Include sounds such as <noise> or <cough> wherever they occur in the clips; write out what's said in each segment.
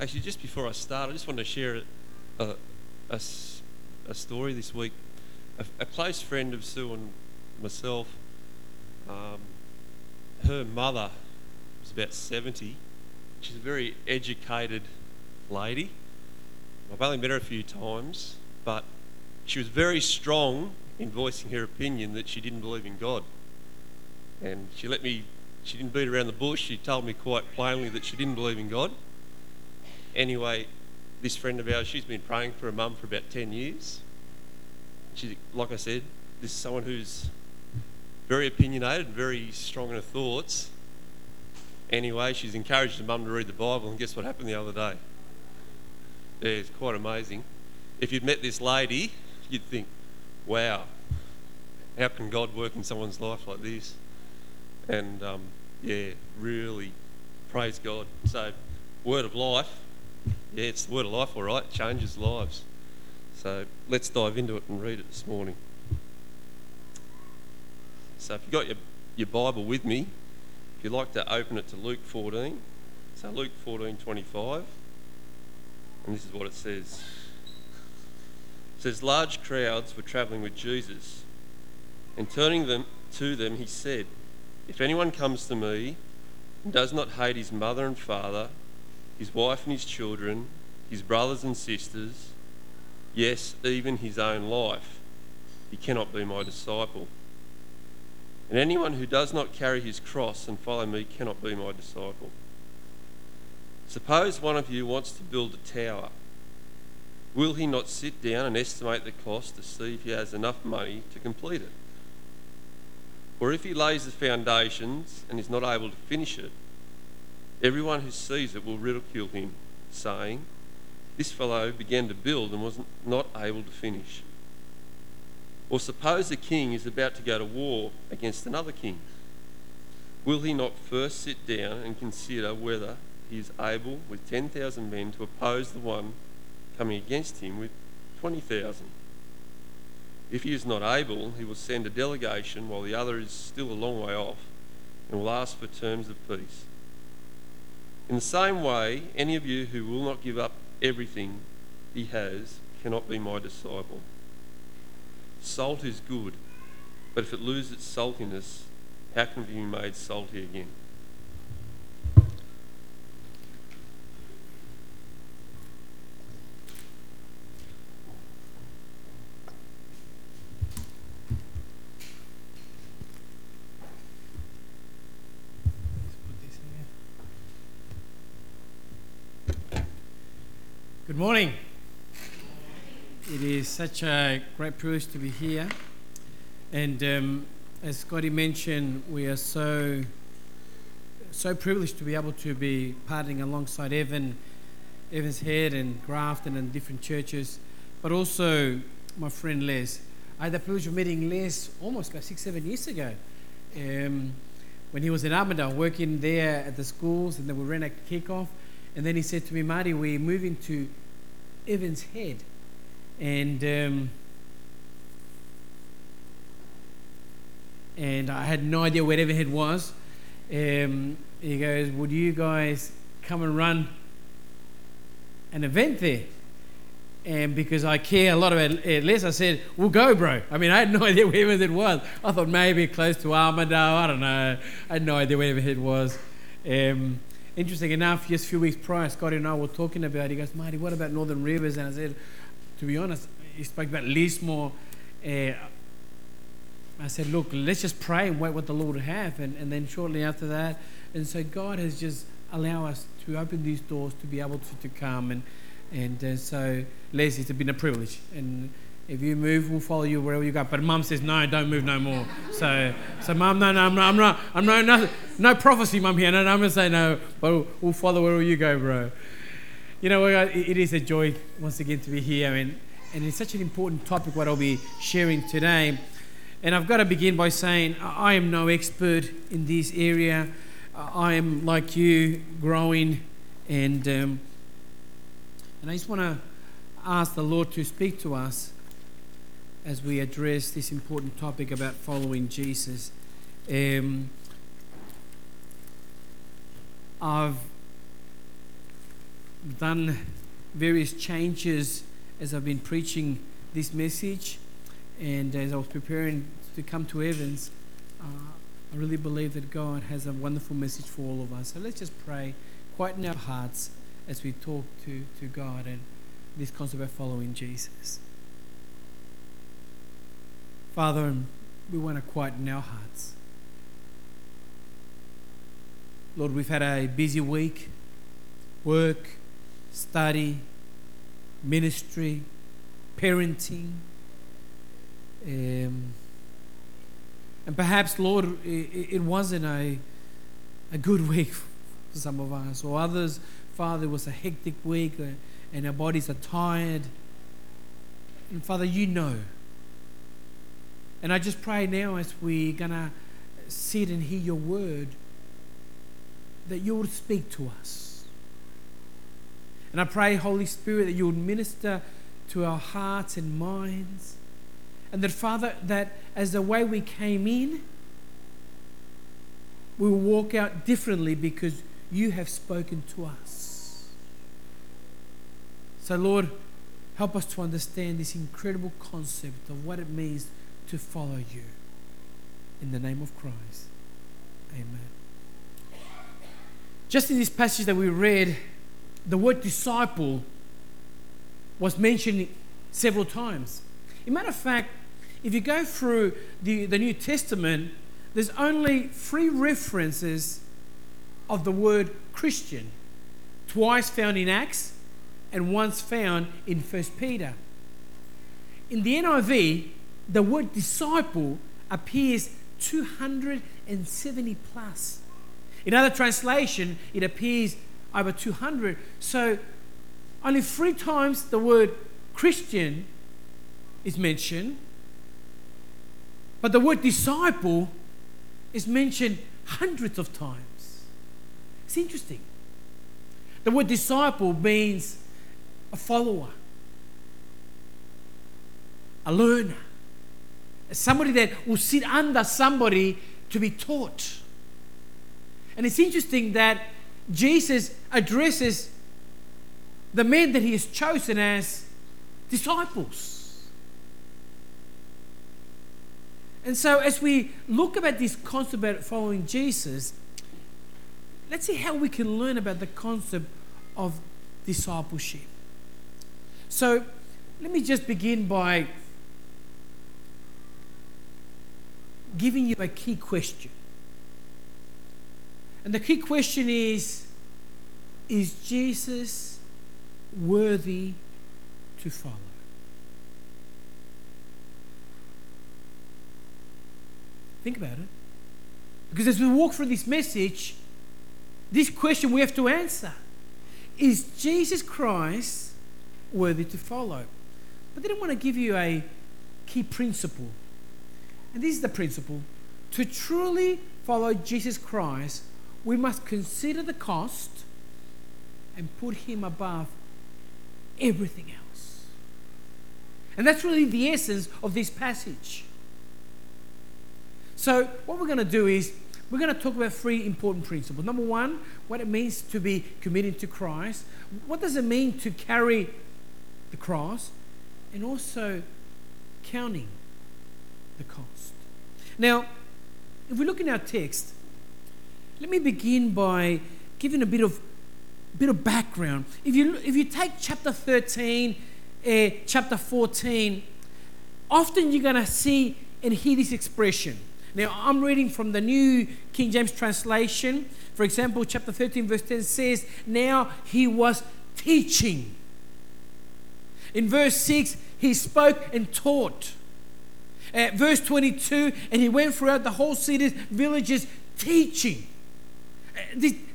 Actually, just before I start, I just want to share a story this week. A, a close friend of Sue and myself, um, her mother was about 70. She's a very educated lady. I've only met her a few times, but she was very strong in voicing her opinion that she didn't believe in God. And she let me, she didn't beat around the bush. She told me quite plainly that she didn't believe in God. Anyway, this friend of ours, she's been praying for her mum for about 10 years. She, like I said, this is someone who's very opinionated, very strong in her thoughts. Anyway, she's encouraged her mum to read the Bible, and guess what happened the other day? Yeah, it's quite amazing. If you'd met this lady, you'd think, wow, how can God work in someone's life like this? And um, yeah, really praise God. So, word of life, yeah, it's the word of life, all right, changes lives. So, let's dive into it and read it this morning. So, if you've got your, your Bible with me, if you'd like to open it to Luke 14, so Luke 14 25, and this is what it says. It says, Large crowds were travelling with Jesus, and turning them to them, he said, If anyone comes to me and does not hate his mother and father, his wife and his children, his brothers and sisters, yes, even his own life, he cannot be my disciple. And anyone who does not carry his cross and follow me cannot be my disciple. Suppose one of you wants to build a tower. Will he not sit down and estimate the cost to see if he has enough money to complete it? Or if he lays the foundations and is not able to finish it, everyone who sees it will ridicule him, saying, This fellow began to build and was not able to finish. Or suppose a king is about to go to war against another king. Will he not first sit down and consider whether he is able with 10,000 men to oppose the one coming against him with 20,000? If he is not able, he will send a delegation while the other is still a long way off and will ask for terms of peace. In the same way, any of you who will not give up everything he has cannot be my disciple. Salt is good, but if it loses its saltiness, how can it be made salty again? Good morning. It is such a great privilege to be here. And um, as Scotty mentioned, we are so so privileged to be able to be partnering alongside Evan, Evans Head and Grafton and different churches, but also my friend Les. I had the privilege of meeting Les almost about six, seven years ago. Um, when he was in Armidale working there at the schools, and then we ran a kickoff. And then he said to me, Marty, we're moving to Evans Head. And um, and I had no idea where Evans Head was. Um, he goes, Would you guys come and run an event there? And because I care a lot about Les, I said, We'll go, bro. I mean, I had no <laughs> idea where Evans Head was. I thought maybe close to Armidale. I don't know. I had no idea where Evans Head was. Um, interesting enough, just a few weeks prior, Scotty and I were talking about. He goes, Marty, what about Northern Rivers? And I said, to be honest, he spoke about Lismore. Uh, I said, look, let's just pray and wait what the Lord would have. And, and then shortly after that, and so God has just allowed us to open these doors to be able to, to come. And, and uh, so, Les, it's been a privilege. And if you move, we'll follow you wherever you go. But mum says, no, don't move no more. So, so mum, no, no, I'm not, I'm not, I'm not, no, no prophecy, mum here. No, no, I'm going to say no, but we'll, we'll follow wherever you go, bro. You know, it is a joy once again to be here. And, and it's such an important topic, what I'll be sharing today. And I've got to begin by saying I am no expert in this area. I am like you, growing, and um, and I just want to ask the Lord to speak to us as we address this important topic about following Jesus. Um, I've done various changes as I've been preaching this message, and as I was preparing to come to Evans, uh, I really believe that God has a wonderful message for all of us. So let's just pray, quieten our hearts as we talk to, to God and this concept of following Jesus. Father, we want to quieten our hearts. Lord, we've had a busy week work, study, ministry, parenting. Um, and perhaps, Lord, it, it wasn't a, a good <laughs> week for some of us, or others, Father, it was a hectic week uh, and our bodies are tired. And Father, you know. And I just pray now as we're going to sit and hear your word that you would speak to us. And I pray, Holy Spirit, that you would minister to our hearts and minds. And that, Father, that as the way we came in, we will walk out differently because you have spoken to us. So, Lord, help us to understand this incredible concept of what it means to follow you. In the name of Christ. Amen. Just in this passage that we read, the word disciple was mentioned several times. As a matter of fact, if you go through the, the New Testament, there's only three references of the word Christian twice found in Acts and once found in 1 Peter. In the NIV, the word disciple appears 270 plus. In other translation, it appears over 200. So only three times the word Christian is mentioned, but the word disciple is mentioned hundreds of times. It's interesting. The word disciple means a follower, a learner, somebody that will sit under somebody to be taught. And it's interesting that Jesus addresses the men that he has chosen as disciples. And so, as we look about this concept about following Jesus, let's see how we can learn about the concept of discipleship. So, let me just begin by giving you a key question. And the key question is Is Jesus worthy to follow? Think about it. Because as we walk through this message, this question we have to answer Is Jesus Christ worthy to follow? But then I want to give you a key principle. And this is the principle to truly follow Jesus Christ, we must consider the cost and put him above everything else. And that's really the essence of this passage. So, what we're going to do is we're going to talk about three important principles. Number one, what it means to be committed to Christ. What does it mean to carry the cross? And also counting the cost. Now, if we look in our text, let me begin by giving a bit of bit of background. If you if you take chapter 13, uh, chapter 14, often you're going to see and hear this expression. Now, I'm reading from the New King James translation. For example, chapter 13, verse 10 says, Now he was teaching. In verse 6, he spoke and taught. Verse 22, and he went throughout the whole cities, villages, teaching. Uh,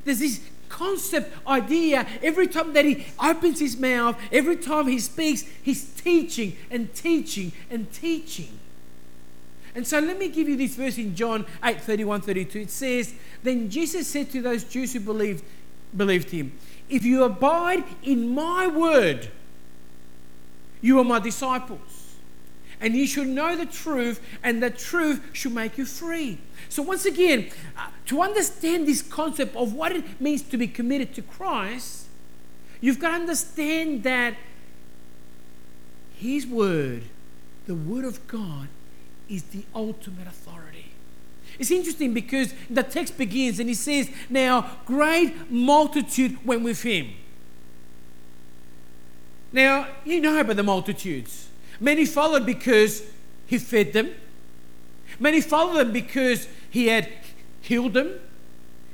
there's this concept, idea. Every time that he opens his mouth, every time he speaks, he's teaching and teaching and teaching. And so let me give you this verse in John 8 31 32. It says, Then Jesus said to those Jews who believed, believed him, If you abide in my word, you are my disciples and you should know the truth, and the truth should make you free. So, once again, uh, to understand this concept of what it means to be committed to Christ, You've got to understand that His Word, the Word of God, is the ultimate authority. It's interesting because the text begins and he says, Now, great multitude went with him. Now, you know about the multitudes. Many followed because he fed them, many followed them because he had healed them,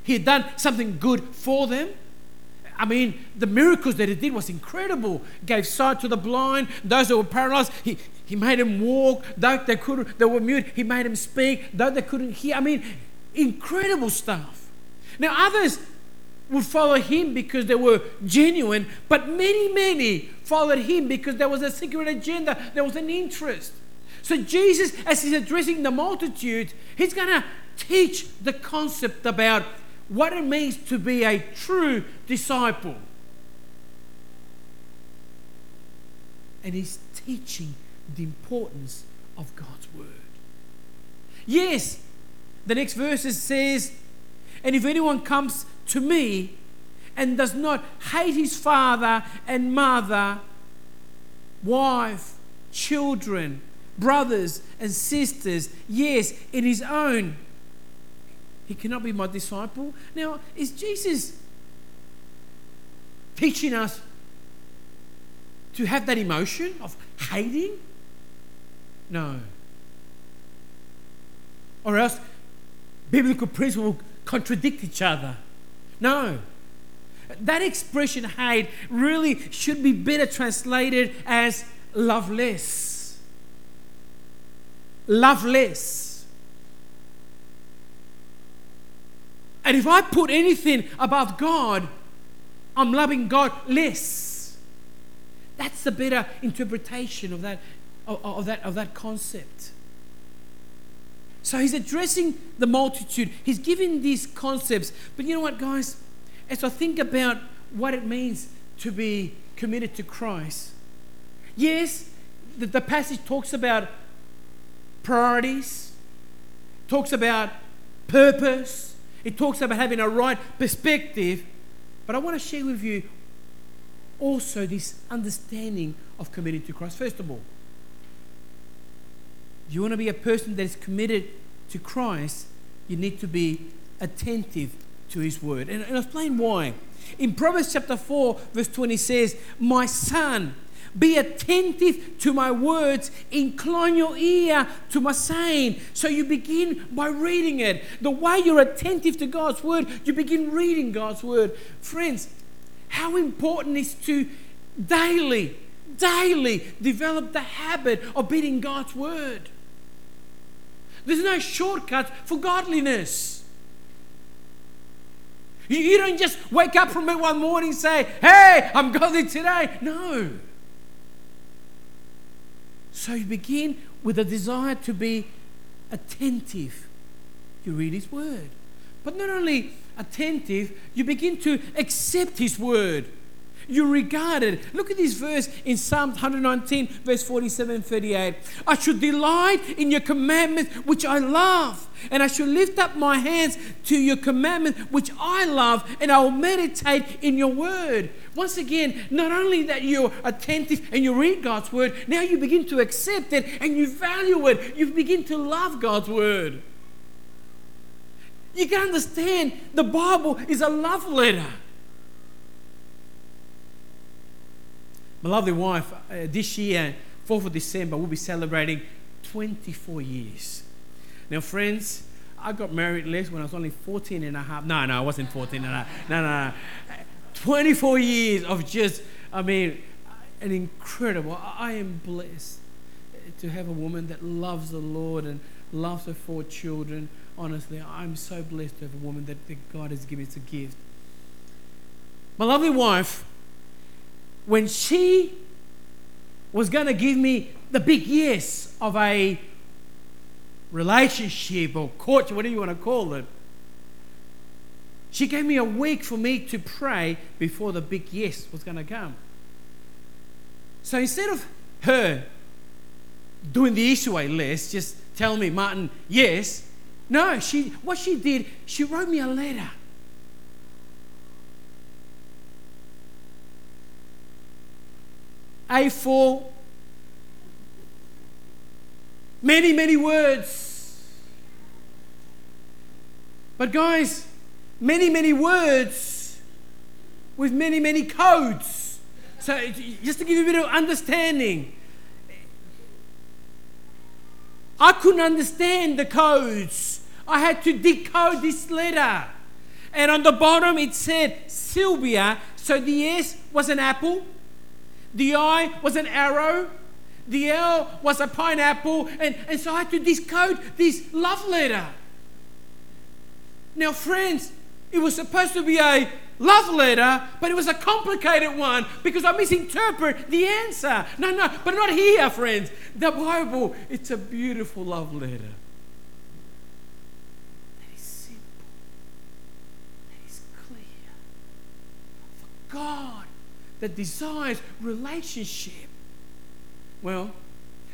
he had done something good for them. I mean, the miracles that he did was incredible. Gave sight to the blind, those that were paralyzed, he, he made them walk. Those that could that were mute, he made them speak. Those that couldn't hear. I mean, incredible stuff. Now others would follow him because they were genuine, but many, many followed him because there was a secret agenda, there was an interest. So Jesus, as he's addressing the multitude, he's gonna teach the concept about what it means to be a true disciple. And he's teaching the importance of God's word. Yes, the next verse says, And if anyone comes to me and does not hate his father and mother, wife, children, brothers and sisters, yes, in his own he cannot be my disciple. Now, is Jesus teaching us to have that emotion of hating? No. Or else biblical principles will contradict each other. No. That expression hate really should be better translated as loveless. Loveless. And if I put anything above God, I'm loving God less. That's the better interpretation of that, of, of that, of that concept. So he's addressing the multitude. He's giving these concepts. But you know what, guys? As I think about what it means to be committed to Christ, yes, the, the passage talks about priorities, talks about purpose, it talks about having a right perspective. But I want to share with you also this understanding of committing to Christ. First of all, you want to be a person that is committed to Christ, you need to be attentive to His Word. And, and I'll explain why. In Proverbs chapter 4, verse 20 says, My son, be attentive to my words. Incline your ear to my saying. So you begin by reading it. The way you're attentive to God's word, you begin reading God's word. Friends, how important is to daily, daily develop the habit of reading God's word. There's no shortcut for godliness. You, don't just wake up from it one morning and say, Hey, I'm godly today. No. So you begin with a desire to be attentive. You read His Word. But not only attentive, you begin to accept His Word. You regard it. Look at this verse in Psalm 119, verse 47 38. I should delight in your commandments, which I love, and I should lift up my hands to your commandments, which I love, and I will meditate in your word. Once again, not only that you're attentive and you read God's word, now you begin to accept it and you value it. You begin to love God's word. You can understand the Bible is a love letter. My lovely wife, uh, this year, 4th of December, we'll be celebrating 24 years. Now, friends, I got married less when I was only 14 and a half. No, no, I wasn't 14 and a half. No, no, no. 24 years of just, I mean, an incredible. I am blessed to have a woman that loves the Lord and loves her four children. Honestly, I'm so blessed to have a woman that, that God has given as a gift. My lovely wife, when she was going to give me the big yes of a relationship or court, whatever you want to call it, she gave me a week for me to pray before the big yes was going to come. So instead of her doing the issue way list, just tell me, Martin, yes. No, she what she did, she wrote me a letter A4, many, many words. But, guys, many, many words with many, many codes. So, just to give you a bit of understanding, I couldn't understand the codes. I had to decode this letter. And on the bottom it said Sylvia. So the S was an apple, the I was an arrow, the L was a pineapple. And, and so I had to decode this love letter. Now, friends, it was supposed to be a love letter, but it was a complicated one because I misinterpret the answer. No, no, but not here, friends. The Bible, it's a beautiful love letter. That is simple. That is clear. For God that desires relationship. Well,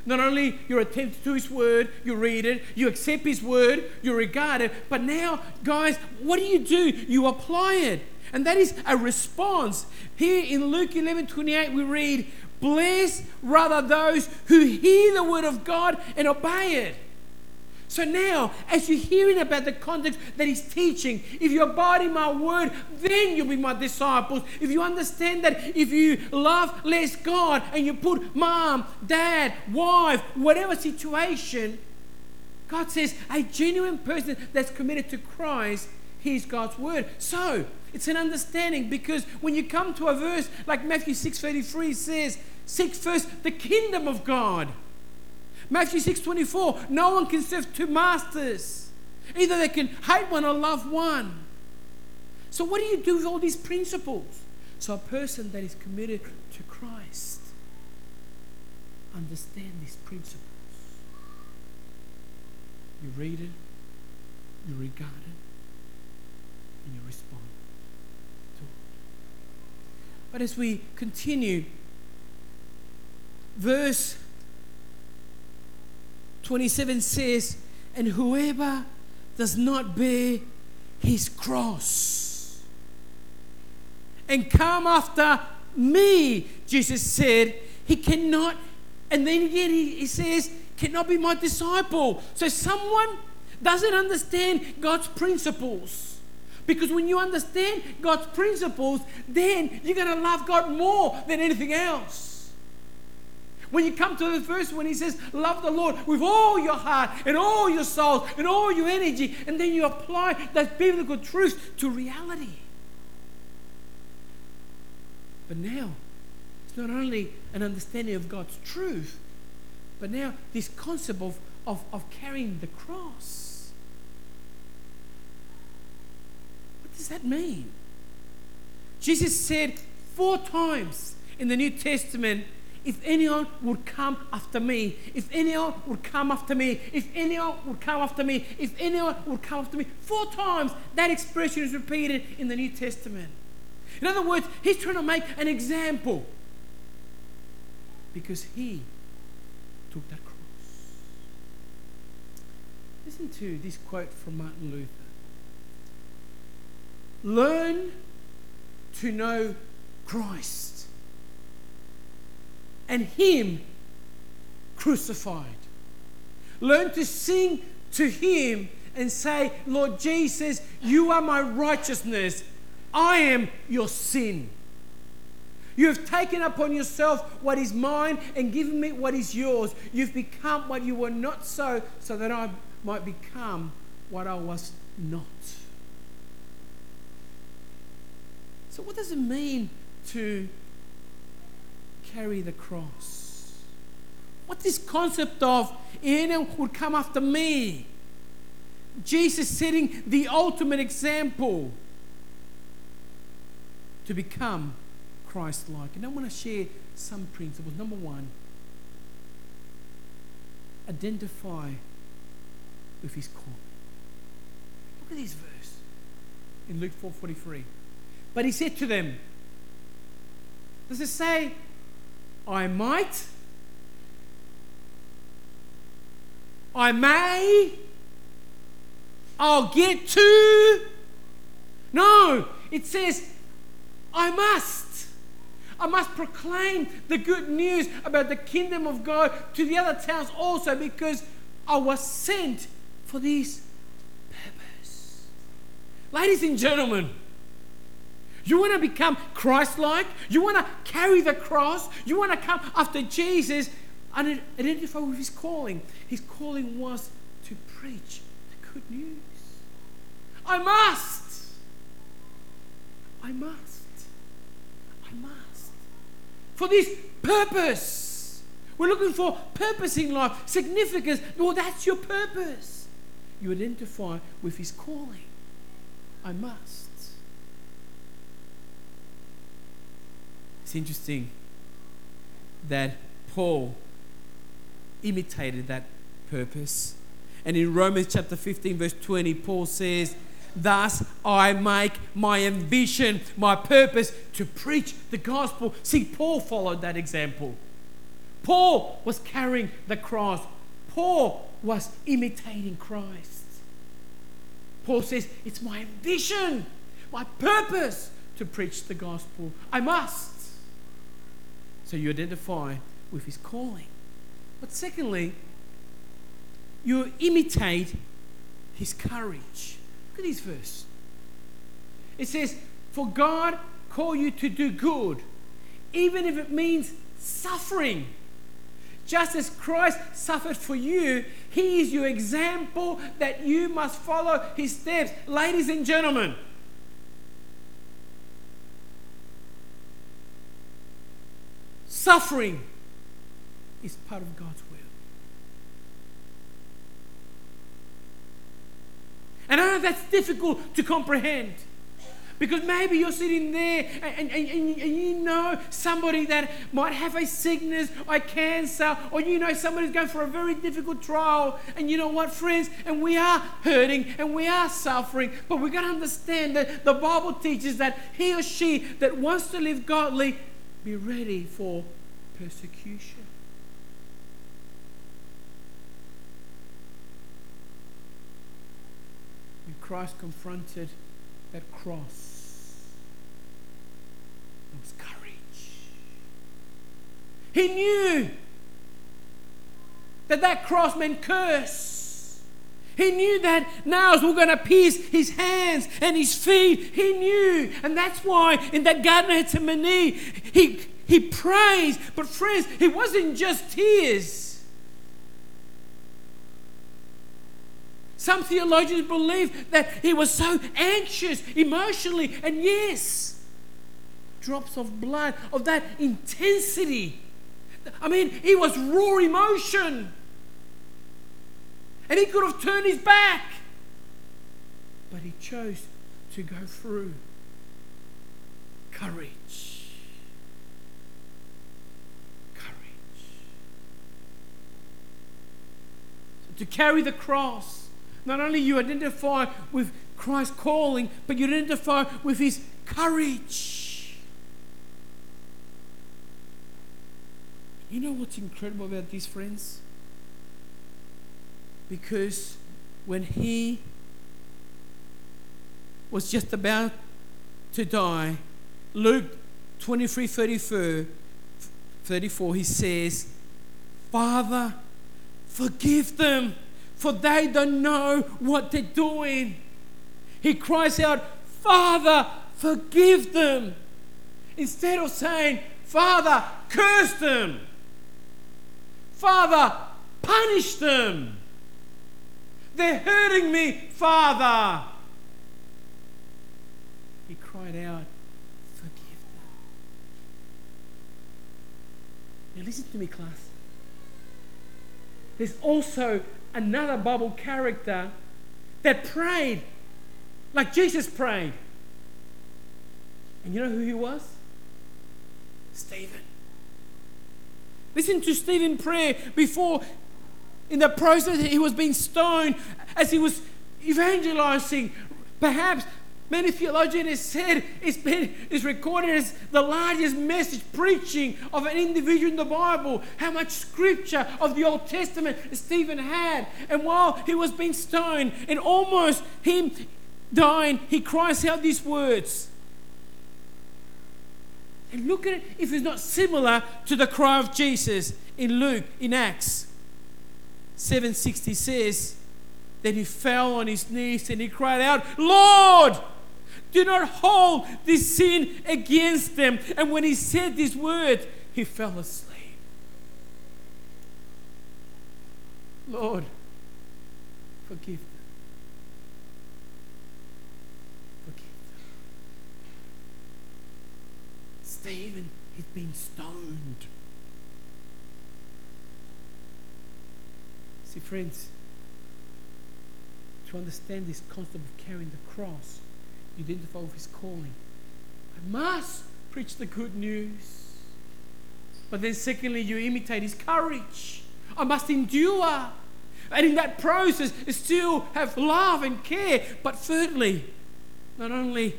not only you're attentive to His Word, you read it, you accept His Word, you regard it, but now, guys, what do you do? You apply it. And that is a response. Here in Luke 11 28, we read, Bless rather those who hear the Word of God and obey it. So now, as you're hearing about the context that he's teaching, if you abide in my word, then you'll be my disciples. If you understand that if you love less God and you put mom, dad, wife, whatever situation, God says a genuine person that's committed to Christ hears God's word. So it's an understanding because when you come to a verse like Matthew 6:33 says, seek first the kingdom of God Matthew 6:24, no one can serve two masters. Either they can hate one or love one. So what do you do with all these principles? So a person that is committed to Christ understand these principles. You read it, you regard it, and you respond to it. But as we continue, verse 27 says, And whoever does not bear his cross and come after me, Jesus said, he cannot, and then again he, he says, cannot be my disciple. So someone doesn't understand God's principles. Because when you understand God's principles, then you're going to love God more than anything else. When you come to the verse when he says, Love the Lord with all your heart and all your soul and all your energy, and then you apply that biblical truth to reality. But now, it's not only an understanding of God's truth, but now this concept of, of, of carrying the cross. What does that mean? Jesus said four times in the New Testament if anyone would come after me, if anyone would come after me, if anyone would come after me, if anyone would come after me, four times that expression is repeated in the New Testament. In other words, he's trying to make an example because he took that cross. Listen to this quote from Martin Luther Learn to know Christ and Him crucified. Learn to sing to Him and say, Lord Jesus, you are my righteousness. I am your sin. You have taken upon yourself what is mine and given me what is yours. You've become what you were not so, so that I might become what I was not. So, what does it mean to carry the cross. What this concept of anyone would come after me? Jesus setting the ultimate example to become Christ like. And I want to share some principles. Number one, identify with his call. Look at this verse in Luke 4:43. But he said to them, does it say I might, I may, I'll get to. No, it says, I must. I must proclaim the good news about the kingdom of God to the other towns also because I was sent for this purpose. Ladies and gentlemen, you want to become Christ like? You want to carry the cross? You want to come after Jesus and identify with his calling? His calling was to preach the good news. I must. I must. I must. For this purpose. We're looking for purpose in life, significance. Well, that's your purpose. You identify with his calling. I must. It's interesting that Paul imitated that purpose. And in Romans chapter 15, verse 20, Paul says, Thus I make my ambition, my purpose to preach the gospel. See, Paul followed that example. Paul was carrying the cross, Paul was imitating Christ. Paul says, It's my ambition, my purpose to preach the gospel. I must. So you identify with his calling. But secondly, you imitate his courage. Look at this verse. It says, For God called you to do good, even if it means suffering. Just as Christ suffered for you, He is your example that you must follow His steps. Ladies and gentlemen, Suffering is part of God's will. And I know that's difficult to comprehend. Because maybe you're sitting there and, and, and, you know somebody that might have a sickness or cancer, or you know somebody's going for a very difficult trial. And you know what, friends? And we are hurting and we are suffering. But we've got to understand that the Bible teaches that he or she that wants to live godly be ready for persecution. When Christ confronted that cross, it was courage. He knew that that cross meant curse. He knew that nails were going to pierce his hands and his feet. He knew. And that's why in that Garden of Gethsemane, he, he prays. But, friends, it wasn't just tears. Some theologians believe that he was so anxious emotionally, and yes, drops of blood of that intensity. I mean, he was raw emotion. And he could have turned his back. But he chose to go through. Courage. Courage. So to carry the cross, not only you identify with Christ's calling, but you identify with his courage. You know what's incredible about these friends? Because when he was just about to die, Luke 23 34, 34 he says, Father, forgive them, for they don't know what they're doing. He cries out, Father, forgive them. Instead of saying, Father, curse them. Father, punish them. They're hurting me, Father. He cried out, Forgive them. Now, listen to me, class. There's also another Bible character that prayed like Jesus prayed. And you know who he was? Stephen. Listen to Stephen pray before in the process, he was being stoned as he was evangelizing. Perhaps many theologians have said it's been it's recorded as the largest message preaching of an individual in the Bible. How much scripture of the Old Testament Stephen had. And while he was being stoned and almost him dying, he cries out these words. And look at it if it's not similar to the cry of Jesus in Luke, in Acts 760 says, Then he fell on his knees and he cried out, Lord, do not hold this sin against them. And when he said these words, he fell asleep. Lord, forgive them. Forgive them. Stephen is being stoned. See, friends, to understand this concept of carrying the cross, you identify with his calling. I must preach the good news. But then, secondly, you imitate his courage. I must endure. And in that process, still have love and care. But thirdly, not only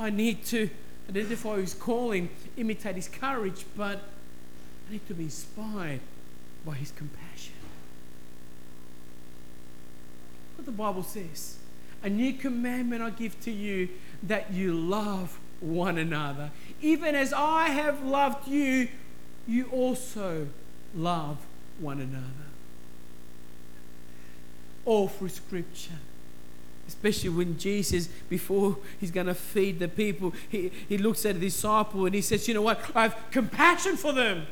I need to identify his calling, imitate his courage, but I need to be inspired by his compassion. What the Bible says a new commandment I give to you that you love one another. Even as I have loved you, you also love one another all through Scripture. Especially when Jesus, before he's going to feed the people, he, he looks at the disciple and he says, You know what? I have compassion for them.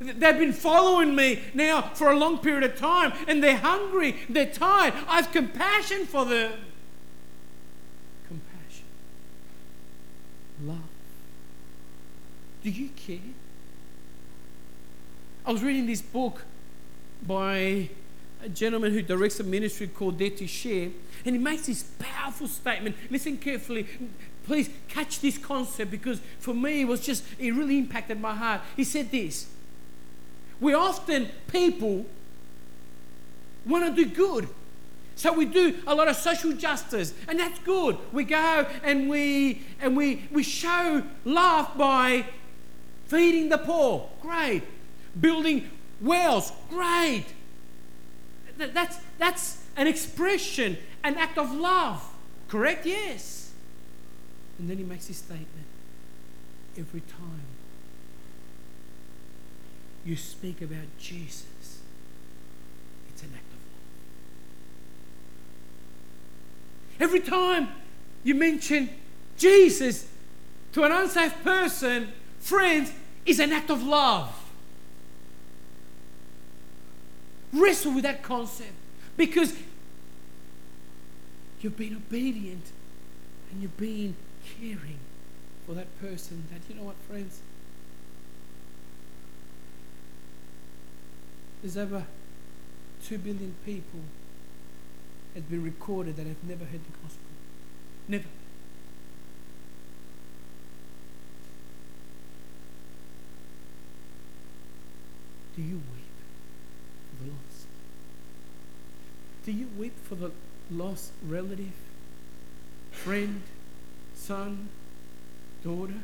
They've been following me now for a long period of time and they're hungry, they're tired. I have compassion for them. Compassion. Love. Do you care? I was reading this book by a gentleman who directs a ministry called Dare to Share, and he makes this powerful statement. Listen carefully. Please catch this concept because for me it was just, it really impacted my heart. He said this We often, people, want to do good. So we do a lot of social justice, and that's good. We go and we and we we show love by feeding the poor. Great. Building wells. Great that's, that's an expression, an act of love. Correct? Yes. And then he makes his statement every time you speak about Jesus, it's an act of love. Every time you mention Jesus to an unsafe person, friends, is an act of love. Wrestle with that concept because you've been obedient and you've been caring for that person that, you know what, friends? There's over 2 billion people has been recorded that have never heard the gospel. Never. Do you weep? For the lost? Do you weep for the lost relative, friend, son, daughter?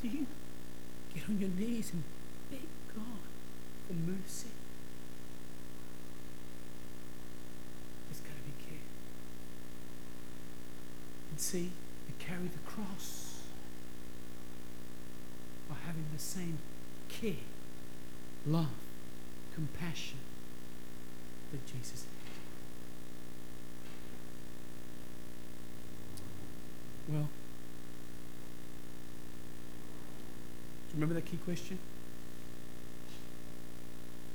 Do you get on your knees and beg God for mercy? There's got to be care. And see, you carry the cross by having the same care love, compassion that Jesus had. Well, do you remember that key question?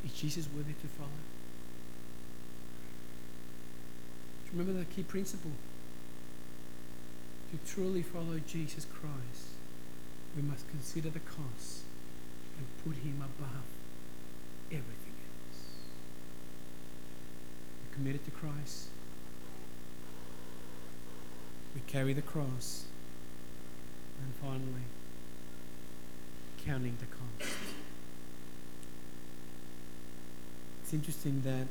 Is Jesus worthy to follow? Remember that key principle? To truly follow Jesus Christ, we must consider the cost and put him above everything else. We're committed to Christ. We carry the cross. And finally, counting the cost. It's interesting that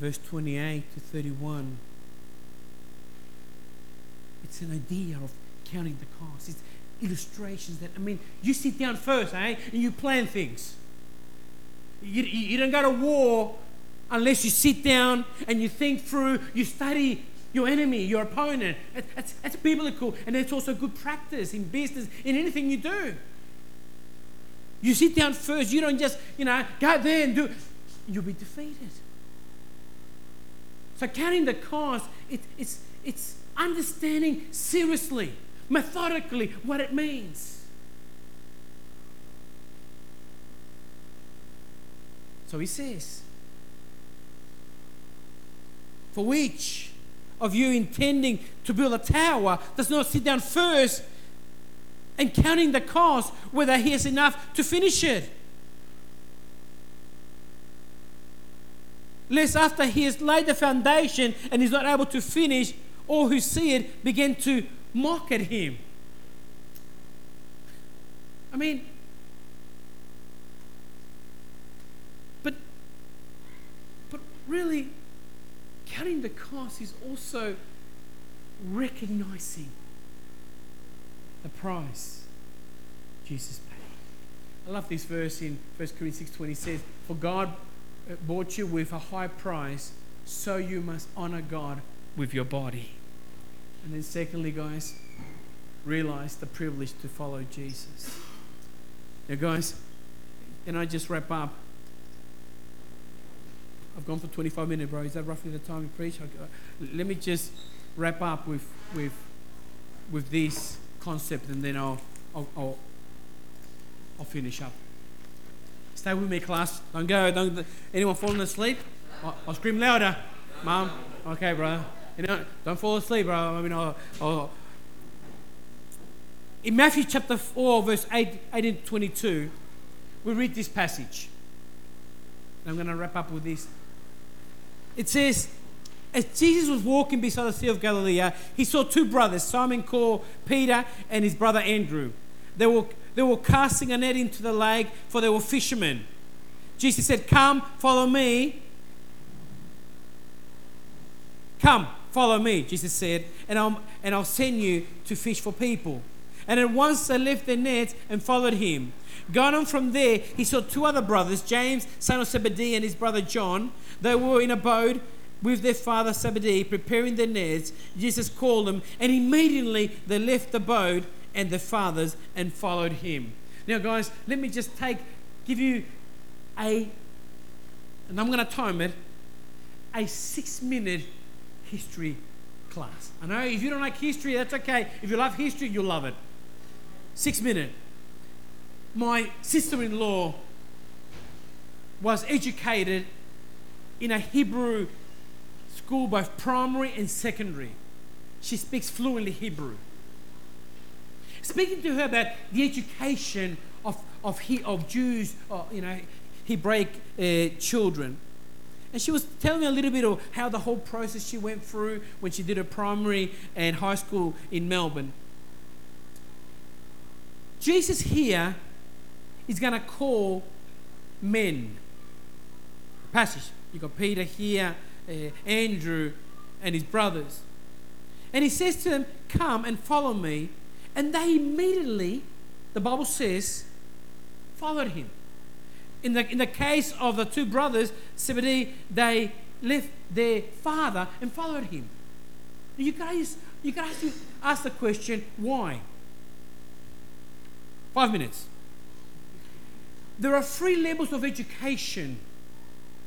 verse 28 to 31 it's an idea of counting the cost. It's illustrations that, I mean, you sit down first, eh? And you plan things. You, you don't go to war unless you sit down and you think through, you study your enemy, your opponent. That's, that's biblical, and it's also good practice in business, in anything you do. You sit down first. You don't just, you know, go there and do. You'll be defeated. So counting the cost, it, it's, it's understanding seriously, methodically what it means. So he says, for which of you intending to build a tower does not sit down first and counting the cost whether he has enough to finish it? lest after he has laid the foundation and is not able to finish, all who see it begin to mock at him. I mean, but but really, counting the cost is also recognizing the price Jesus paid. I love this verse in 1 Corinthians 6:20 says, "For God uh, bought you with a high price, so you must honor God with your body. And then, secondly, guys, realize the privilege to follow Jesus. Now, guys, can I just wrap up? I've gone for 25 minutes, bro. Is that roughly the time you preach? Uh, let me just wrap up with, with, with this concept and then I'll, I'll, I'll, I'll finish up. Stay with me, class. Don't go. Don't. Anyone falling asleep? I'll, I'll scream louder. Mom. Okay, bro. You know, don't fall asleep, bro. I mean, I'll, I'll. in Matthew chapter 4, verse 8, 18 to 22, we read this passage. I'm going to wrap up with this. It says, as Jesus was walking beside the Sea of Galilee, uh, he saw two brothers, Simon called Peter and his brother Andrew. They were they were casting a net into the lake, for they were fishermen. Jesus said, Come, follow me. Come, follow me, Jesus said, and I'll, and I'll send you to fish for people. And at once they left their nets and followed him. Going on from there, he saw two other brothers, James, son of Zebedee, and his brother John. They were in a boat with their father Zebedee, preparing their nets. Jesus called them, and immediately they left the boat and their fathers and followed him. Now, guys, let me just take, give you a, and I'm going to time it, a six minute history class. I know if you don't like history, that's okay. If you love history, you'll love it. Six minute. My sister in law was educated in a Hebrew school, both primary and secondary. She speaks fluently Hebrew speaking to her about the education of, of, he, of Jews, or, you know, Hebraic uh, children. And she was telling me a little bit of how the whole process she went through when she did her primary and high school in Melbourne. Jesus here is going to call men. Passage. You've got Peter here, uh, Andrew, and his brothers. And he says to them, Come and follow me, and they immediately, the Bible says, followed him. In the, in the case of the two brothers, Zebedee, they left their father and followed him. You guys, you guys you ask the question, why? Five minutes. There are three levels of education.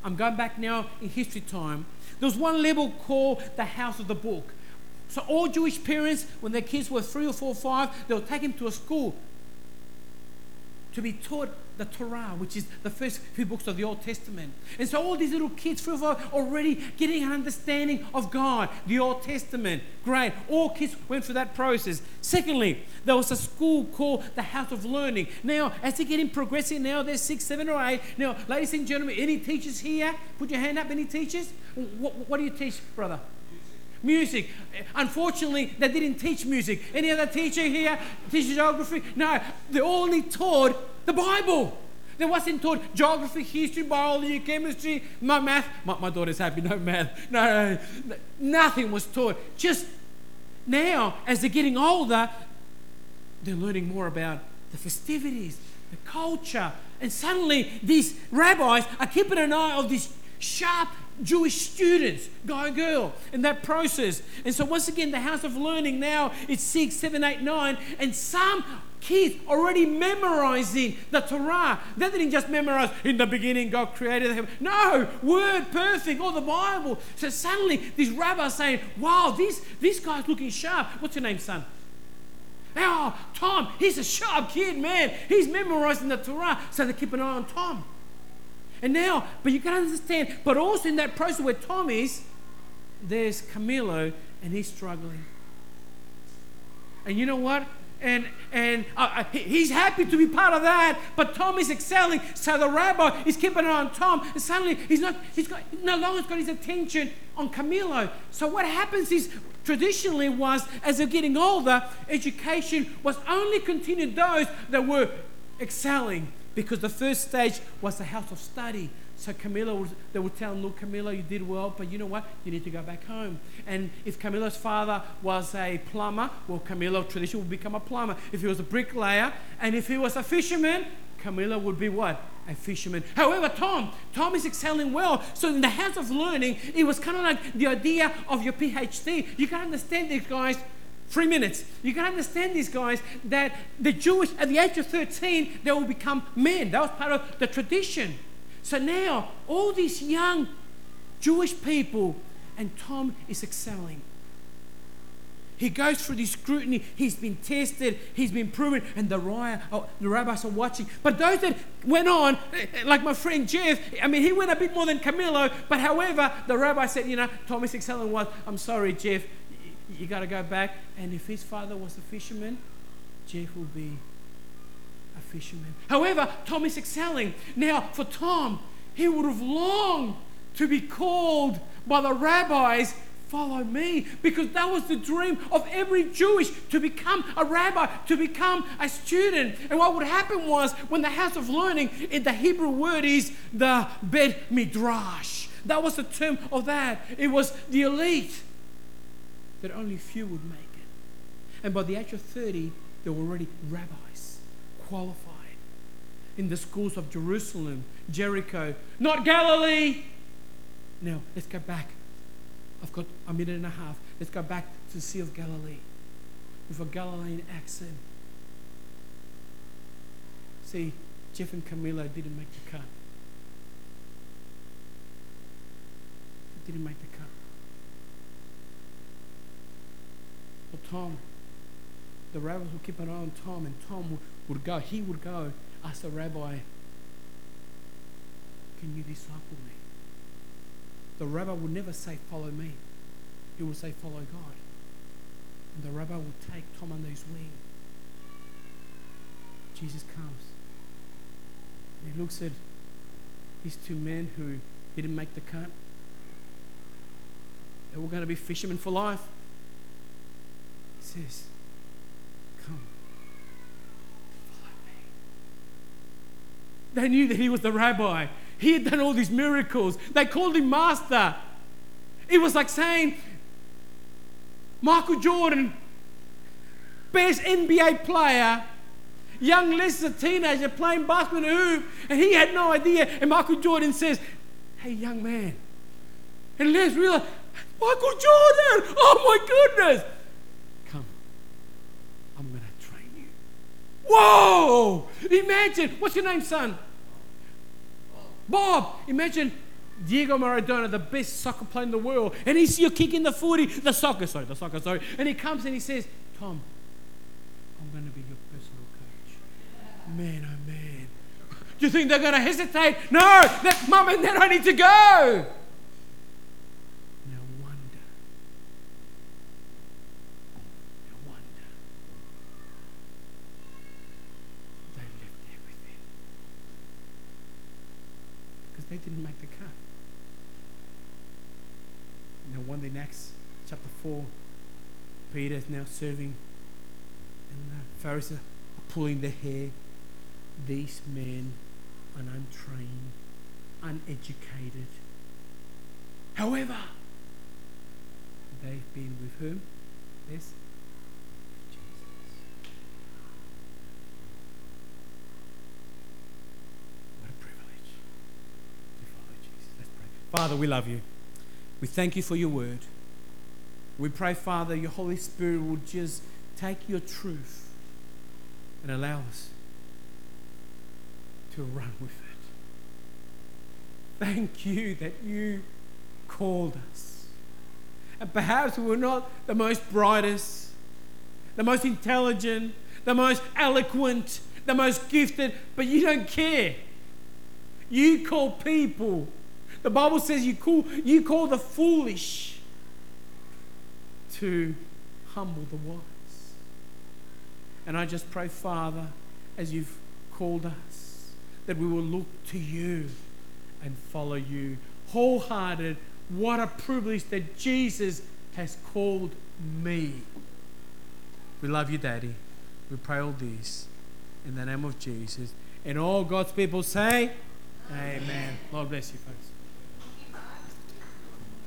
I'm going back now in history time. There was one level called the house of the book. So all Jewish parents, when their kids were three or four or five, they'll take them to a school to be taught the Torah, which is the first few books of the Old Testament. And so all these little kids, four, already getting an understanding of God, the Old Testament. Great. All kids went through that process. Secondly, there was a school called the House of Learning. Now, as they're getting progressing now, they're six, seven, or eight. Now, ladies and gentlemen, any teachers here? Put your hand up. Any teachers? What, what do you teach, brother? Music. Unfortunately, they didn't teach music. Any other teacher here teach geography? No, they only taught the Bible. They wasn't taught geography, history, biology, chemistry, no math. My, my daughter's happy, no math. No, no, nothing was taught. Just now, as they're getting older, they're learning more about the festivities, the culture, and suddenly these rabbis are keeping an eye on this sharp Jewish students, guy girl, in that process. And so, once again, the house of learning now it's six, seven, eight, nine, and some kids already memorizing the Torah. They didn't just memorize in the beginning God created them. No, word perfect, or the Bible. So suddenly these rabbis saying, Wow, this, this guy's looking sharp. What's your name, son? Oh, Tom, he's a sharp kid, man. He's memorizing the Torah. So they keep an eye on Tom. And now, but you can understand, but also in that process where Tom is, there's Camilo and he's struggling. And you know what? and and uh, uh he's happy to be part of that. But Tom is excelling, so the rabbi is keeping eye on Tom, and suddenly he's not he's got no longer got his attention on Camilo. So what happens is traditionally was as they're getting older, education was only continued those that were excelling because the first stage was the house of study. So Camilla, was, they would tell him, look, Camilla, you did well, but you know what? You need to go back home. And if Camilla's father was a plumber, well, Camilla tradition would become a plumber. If he was a bricklayer, and if he was a fisherman, Camilla would be what? A fisherman. However, Tom, Tom is excelling well. So in the house of learning, it was kind of like the idea of your PhD. You can understand these guys three minutes. You can understand these guys that the Jewish, at the age of 13, they will become men. That was part of the tradition. So now, all these young Jewish people, and Tom is excelling. He goes through this scrutiny. He's been tested. He's been proven. And the, raya, oh, the rabbis are watching. But those that went on, <laughs> like my friend Jeff, I mean, he went a bit more than Camilo. But however, the rabbi said, you know, Thomas excelling was, I'm sorry, Jeff, you got to go back. And if his father was a fisherman, Jeff will be a fisherman. However, Tom is excelling. Now, for Tom, he would have longed to be called by the rabbis follow me because that was the dream of every Jewish to become a rabbi, to become a student. And what would happen was when the house of learning, in the Hebrew word is the Bet Midrash. That was the term of that. It was the elite that only few would make it. And by the age of 30, they were already rabbis, qualified in the schools of Jerusalem, Jericho, not Galilee. Now, let's go back. I've got a minute and a half. Let's go back to the Sea of Galilee with a Galilean accent. See, Jeff and Camilo didn't make the cut. Didn't make the cut. Well, Tom, the rabbis would keep an eye on Tom, and Tom would, go. He would go ask the rabbi, Can you disciple me? The rabbi would never say, Follow me. He would say, Follow God. And the rabbi would take Tom under his wing. Jesus comes. He looks at these two men who didn't make the cut. They were going to be fishermen for life. Says, Come. Follow me. They knew that he was the rabbi. He had done all these miracles. They called him master. It was like saying, Michael Jordan, best NBA player, young Les a teenager playing basketball hoop, and he had no idea. And Michael Jordan says, Hey, young man. And Les realized, Michael Jordan, oh my goodness. Come, I'm going to train you. Whoa! Imagine, what's your name, son? Bob, imagine Diego Maradona, the best soccer player in the world, and he's you kicking the footy, the soccer, sorry, the soccer, sorry, and he comes and he says, Tom, I'm going to be your personal coach. Man, oh man. Do you think they're going to hesitate? No, that mum and dad, I need to go. they didn't make the cut. Next, chapter 4, Peter is now serving, and the Pharisees are pulling their hair. These men are untrained, uneducated. However, they've been with whom? Yes? Father, we love you. We thank you for your word. We pray, Father, your Holy Spirit will just take your truth and allow us to run with it. Thank you that you called us. And perhaps we're not the most brightest, the most intelligent, the most eloquent, the most gifted, but you don't care. You call people. The Bible says you call, you call the foolish to humble the wise. And I just pray, Father, as you've called us, that we will look to you and follow you wholehearted. What a privilege that Jesus has called me. We love you, Daddy. We pray all this in the name of Jesus. And all God's people say, Amen. Amen. Lord bless you, folks.